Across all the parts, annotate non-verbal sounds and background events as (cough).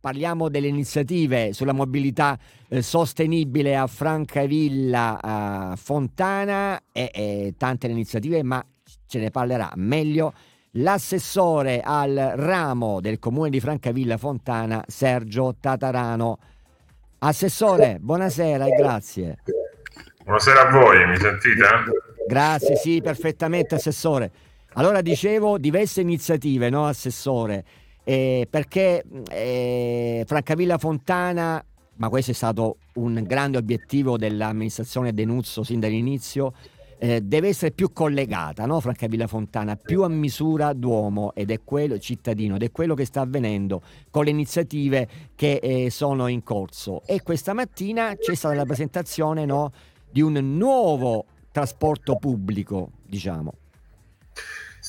parliamo delle iniziative sulla mobilità eh, sostenibile a Francavilla, a Fontana e, e tante iniziative, ma ce ne parlerà meglio l'assessore al ramo del comune di Francavilla Fontana, Sergio Tatarano. Assessore, buonasera e grazie. Buonasera a voi, mi sentite? Grazie, sì, perfettamente, Assessore. Allora dicevo diverse iniziative, no, Assessore? Eh, perché eh, Francavilla Fontana, ma questo è stato un grande obiettivo dell'amministrazione Denuzzo sin dall'inizio, eh, deve essere più collegata, no? Francavilla Fontana, più a misura d'uomo ed è quello cittadino ed è quello che sta avvenendo con le iniziative che eh, sono in corso. E questa mattina c'è stata la presentazione no, di un nuovo trasporto pubblico, diciamo.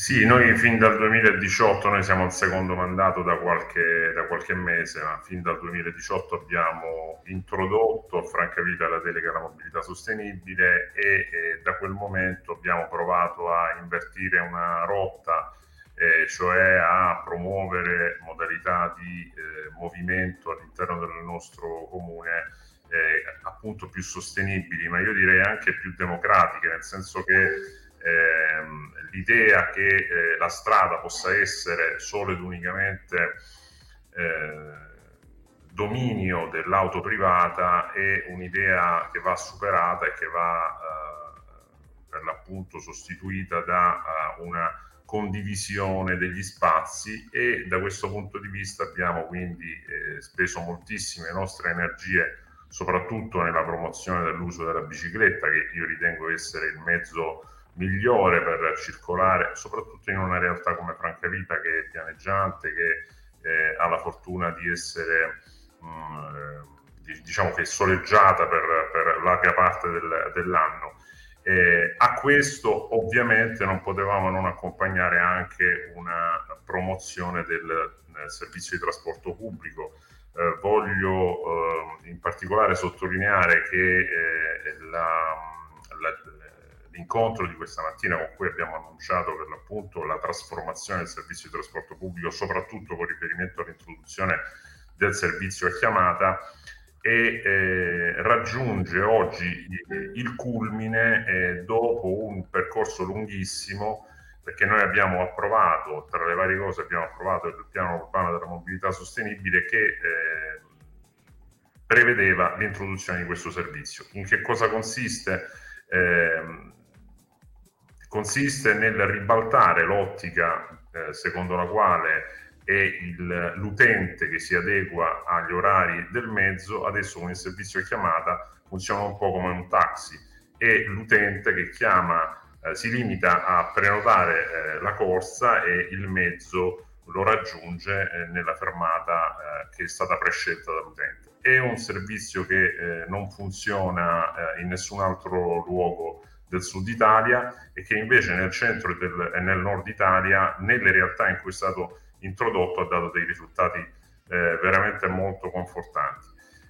Sì, noi fin dal 2018, noi siamo al secondo mandato da qualche, da qualche mese, ma fin dal 2018 abbiamo introdotto a Francavilla la delega alla mobilità sostenibile e, e da quel momento abbiamo provato a invertire una rotta, eh, cioè a promuovere modalità di eh, movimento all'interno del nostro comune eh, appunto più sostenibili, ma io direi anche più democratiche, nel senso che ehm, l'idea che eh, la strada possa essere solo ed unicamente eh, dominio dell'auto privata è un'idea che va superata e che va eh, per l'appunto sostituita da uh, una condivisione degli spazi e da questo punto di vista abbiamo quindi eh, speso moltissime nostre energie soprattutto nella promozione dell'uso della bicicletta che io ritengo essere il mezzo migliore per circolare, soprattutto in una realtà come Francavita che è pianeggiante, che eh, ha la fortuna di essere mh, mm, diciamo che soleggiata per, per larga parte del, dell'anno. Eh, a questo ovviamente non potevamo non accompagnare anche una promozione del, del servizio di trasporto pubblico. Eh, voglio eh, in particolare sottolineare che eh, la, la l'incontro di questa mattina con cui abbiamo annunciato per l'appunto la trasformazione del servizio di trasporto pubblico, soprattutto con riferimento all'introduzione del servizio a chiamata, e eh, raggiunge oggi il culmine eh, dopo un percorso lunghissimo perché noi abbiamo approvato, tra le varie cose abbiamo approvato il piano urbano della mobilità sostenibile che eh, prevedeva l'introduzione di questo servizio. In che cosa consiste? Eh, consiste nel ribaltare l'ottica eh, secondo la quale è il, l'utente che si adegua agli orari del mezzo, adesso con il servizio di chiamata funziona un po' come un taxi e l'utente che chiama eh, si limita a prenotare eh, la corsa e il mezzo lo raggiunge eh, nella fermata eh, che è stata prescelta dall'utente. È un servizio che eh, non funziona in nessun altro luogo del sud Italia e che invece nel centro del, e nel nord Italia, nelle realtà in cui è stato introdotto, ha dato dei risultati eh, veramente molto confortanti.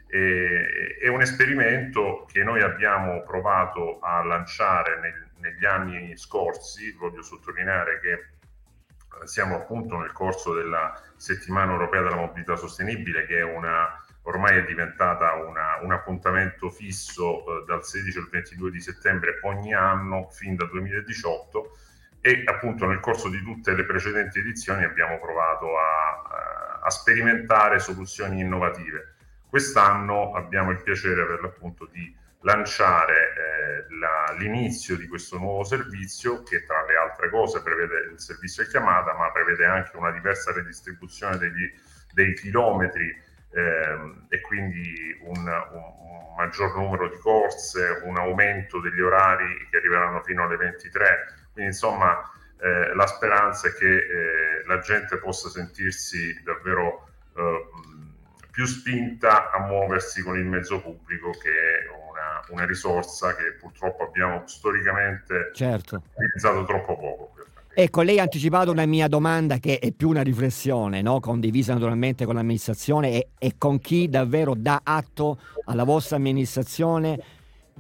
E, è un esperimento che noi abbiamo provato a lanciare nel, negli anni scorsi, voglio sottolineare che eh, siamo appunto nel corso della settimana europea della mobilità sostenibile, che è una ormai è diventata una, un appuntamento fisso eh, dal 16 al 22 di settembre ogni anno fin dal 2018 e appunto nel corso di tutte le precedenti edizioni abbiamo provato a, a sperimentare soluzioni innovative. Quest'anno abbiamo il piacere per l'appunto di lanciare eh, la, l'inizio di questo nuovo servizio che tra le altre cose prevede il servizio a chiamata ma prevede anche una diversa redistribuzione degli, dei chilometri ehm, e quindi un, un, un, maggior numero di corse, un aumento degli orari che arriveranno fino alle 23. Quindi insomma eh, la speranza è che eh, la gente possa sentirsi davvero eh, più spinta a muoversi con il mezzo pubblico che è una, una risorsa che purtroppo abbiamo storicamente certo. utilizzato troppo poco. Ecco, lei ha anticipato una mia domanda che è più una riflessione, no? condivisa naturalmente con l'amministrazione e, e, con chi davvero dà atto alla vostra amministrazione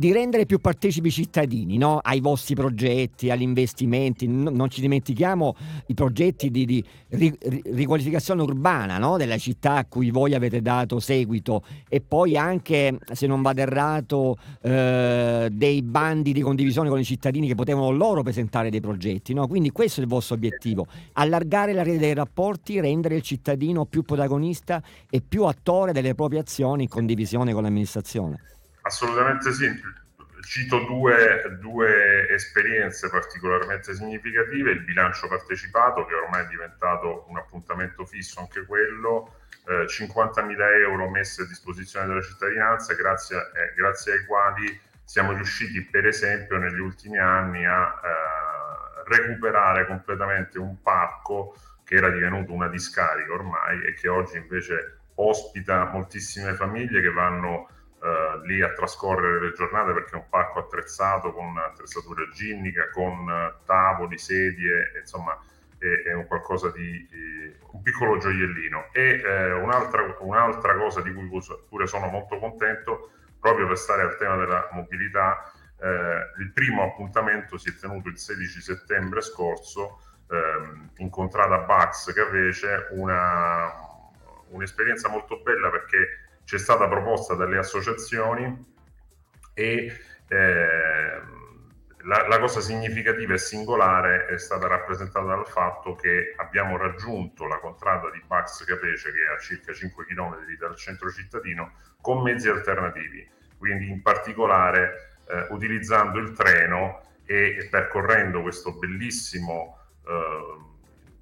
di rendere più partecipi i cittadini no? ai vostri progetti, agli investimenti. No, non ci dimentichiamo i progetti di, di ri, riqualificazione urbana no? della città a cui voi avete dato seguito e poi anche, se non vado errato, eh, dei bandi di condivisione con i cittadini che potevano loro presentare dei progetti. Quindi questo è il vostro obiettivo, allargare la rete dei rapporti, rendere il cittadino più protagonista e più attore delle proprie azioni in condivisione con l'amministrazione. Assolutamente sì. Cito due, due, esperienze particolarmente significative, il bilancio partecipato che ormai è diventato un appuntamento fisso anche quello, eh, 50.000 euro messi a disposizione della cittadinanza grazie, eh, grazie, ai quali siamo riusciti per esempio negli ultimi anni a eh, recuperare completamente un parco che era divenuto una discarica ormai e che oggi invece ospita moltissime famiglie che vanno uh, lì a trascorrere le giornate perché è un parco attrezzato con attrezzatura ginnica, con uh, tavoli, sedie, insomma è, è un qualcosa di eh, un piccolo gioiellino. E eh, un'altra, un'altra cosa di cui pure sono molto contento, proprio per stare al tema della mobilità, eh, il primo appuntamento si è tenuto il 16 settembre scorso, ehm, incontrata Bax che fece una, un'esperienza molto bella perché ci è stata proposta dalle associazioni e eh, la, la, cosa significativa e singolare è stata rappresentata dal fatto che abbiamo raggiunto la contrada di Bax Capece, che è a circa 5 km dal centro cittadino, con mezzi alternativi, quindi in particolare eh, utilizzando il treno e percorrendo questo bellissimo eh,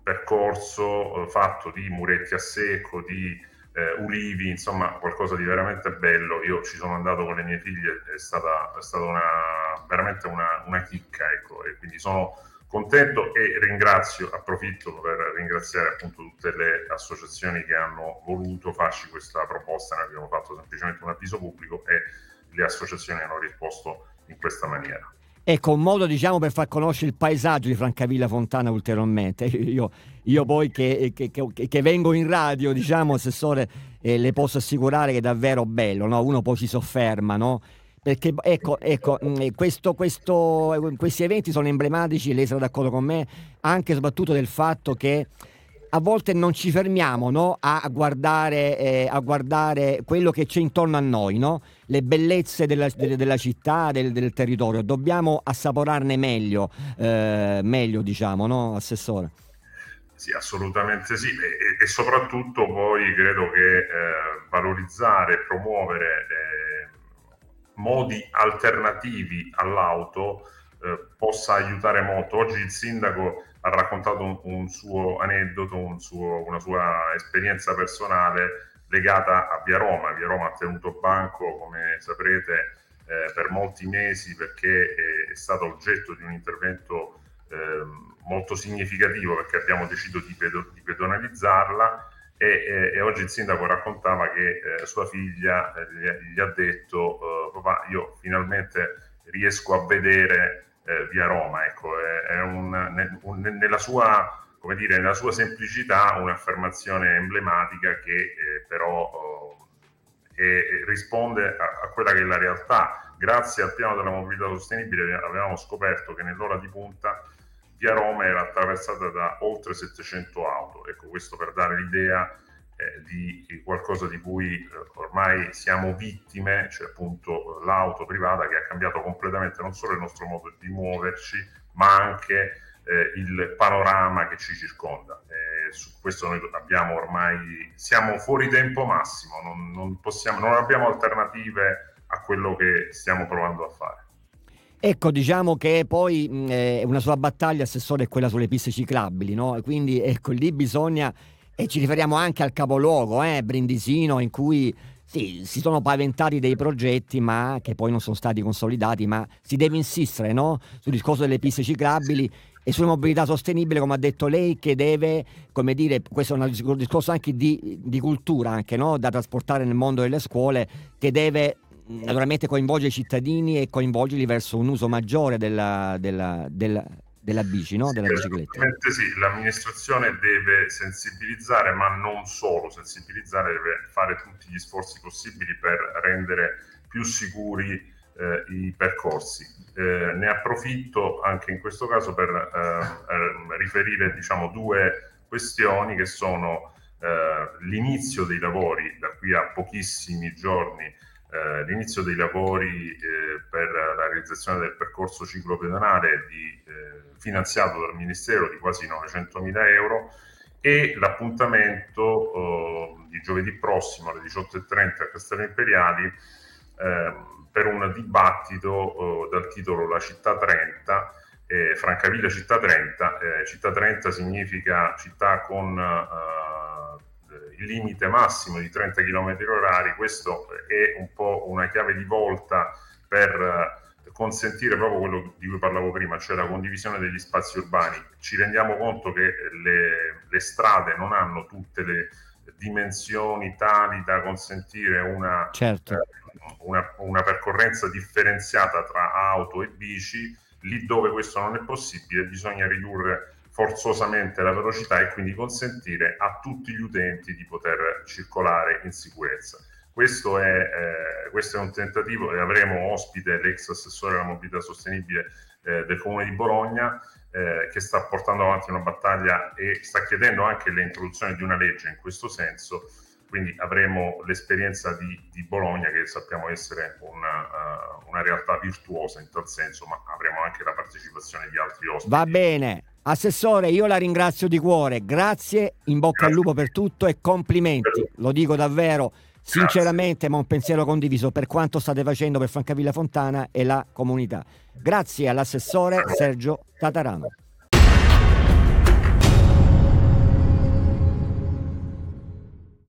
percorso eh, fatto di muretti a secco, di eh, ulivi, insomma qualcosa di veramente bello. Io ci sono andato con le mie figlie, è stata, è stata una, veramente una, una chicca, ecco, e quindi sono contento e ringrazio, approfitto per ringraziare appunto tutte le associazioni che hanno voluto farci questa proposta, noi abbiamo fatto semplicemente un avviso pubblico e le associazioni hanno risposto in questa maniera. Ecco, un modo diciamo per far conoscere il paesaggio di Francavilla Fontana ulteriormente. (laughs) Io, io poi che, che, che, che, vengo in radio, diciamo, assessore, eh, le posso assicurare che è davvero bello, no? uno poi si sofferma, no? Perché ecco, ecco mm, questo, questo, questi eventi sono emblematici, lei sarà d'accordo con me, anche e soprattutto del fatto che a volte non ci fermiamo no? a, guardare, eh, a, guardare, quello che c'è intorno a noi, no? Le bellezze della, de, della città, del, del, territorio. Dobbiamo assaporarne meglio, eh, meglio diciamo, no, Assessore? Sì, assolutamente sì. E, e soprattutto poi credo che eh, valorizzare e promuovere eh, modi alternativi all'auto eh, possa aiutare molto. Oggi il sindaco ha raccontato un, un suo aneddoto, un suo, una sua esperienza personale legata a Via Roma. Via Roma ha tenuto banco, come saprete, eh, per molti mesi perché è, è stato oggetto di un intervento eh, molto significativo perché abbiamo deciso di, pedo, di pedonalizzarla e, e, e, oggi il sindaco raccontava che eh, sua figlia eh, gli, gli, ha detto eh, papà io finalmente riesco a vedere eh, via Roma. Ecco, è, è un, un, nella, sua, dire, nella, sua, semplicità un'affermazione emblematica che eh, però è, risponde a, a, quella che è la realtà. Grazie al piano della mobilità sostenibile avevamo scoperto che nell'ora di punta via Roma era attraversata da oltre 700 auto. Ecco, questo per dare l'idea eh, di qualcosa di cui eh, ormai siamo vittime, cioè appunto l'auto privata che ha cambiato completamente non solo il nostro modo di muoverci, ma anche eh, il panorama che ci circonda. Eh, su questo noi abbiamo ormai, siamo fuori tempo massimo, non, non, possiamo, non abbiamo alternative a quello che stiamo provando a fare. Ecco, diciamo che poi eh, una sua battaglia, assessore, è quella sulle piste ciclabili, no? Quindi ecco, lì bisogna e ci riferiamo anche al capoluogo, eh, Brindisino, in cui sì, si sono paventati dei progetti ma che poi non sono stati consolidati, ma si deve insistere no? sul discorso delle piste ciclabili e sulla mobilità sostenibile, come ha detto lei, che deve, come dire, questo è un discorso anche di, di cultura, anche, no? da trasportare nel mondo delle scuole, che deve naturalmente coinvolgere i cittadini e coinvolgerli verso un uso maggiore della, della, della della bici, no? della bicicletta. Sì, l'amministrazione deve sensibilizzare, ma non solo sensibilizzare, deve fare tutti gli sforzi possibili per rendere più sicuri eh, i percorsi. Eh, ne approfitto anche in questo caso per eh, riferire diciamo, due questioni che sono l'inizio dei lavori da qui a pochissimi giorni eh, l'inizio dei lavori eh, per la realizzazione del percorso ciclopedonale di, eh, finanziato dal Ministero di quasi 900 mila euro e l'appuntamento eh, di giovedì prossimo alle 18.30 a Castello Imperiali per un dibattito eh, dal titolo La città 30 eh, Francavilla città 30 città 30 significa città con il limite massimo di 30 km orari, questo è un po' una chiave di volta per eh, consentire proprio quello di cui parlavo prima, cioè la condivisione degli spazi urbani. Ci rendiamo conto che le, le strade non hanno tutte le dimensioni tali da consentire una, certo. eh, una, una percorrenza differenziata tra auto e bici, lì dove questo non è possibile bisogna ridurre forzosamente la velocità e quindi consentire a tutti gli utenti di poter circolare in sicurezza. Questo è, eh, questo è un tentativo e avremo ospite l'ex assessore alla mobilità sostenibile eh, del Comune di Bologna eh, che sta portando avanti una battaglia e sta chiedendo anche l'introduzione di una legge in questo senso. Quindi avremo l'esperienza di, di, Bologna che sappiamo essere una, uh, una, realtà virtuosa in tal senso, ma avremo anche la partecipazione di altri ospiti. Va bene, Assessore, io la ringrazio di cuore, grazie, in bocca grazie. al lupo per tutto e complimenti, lo dico davvero sinceramente, ma un pensiero condiviso per quanto state facendo per Francavilla Fontana e la comunità. Grazie all'assessore Sergio Tatarano.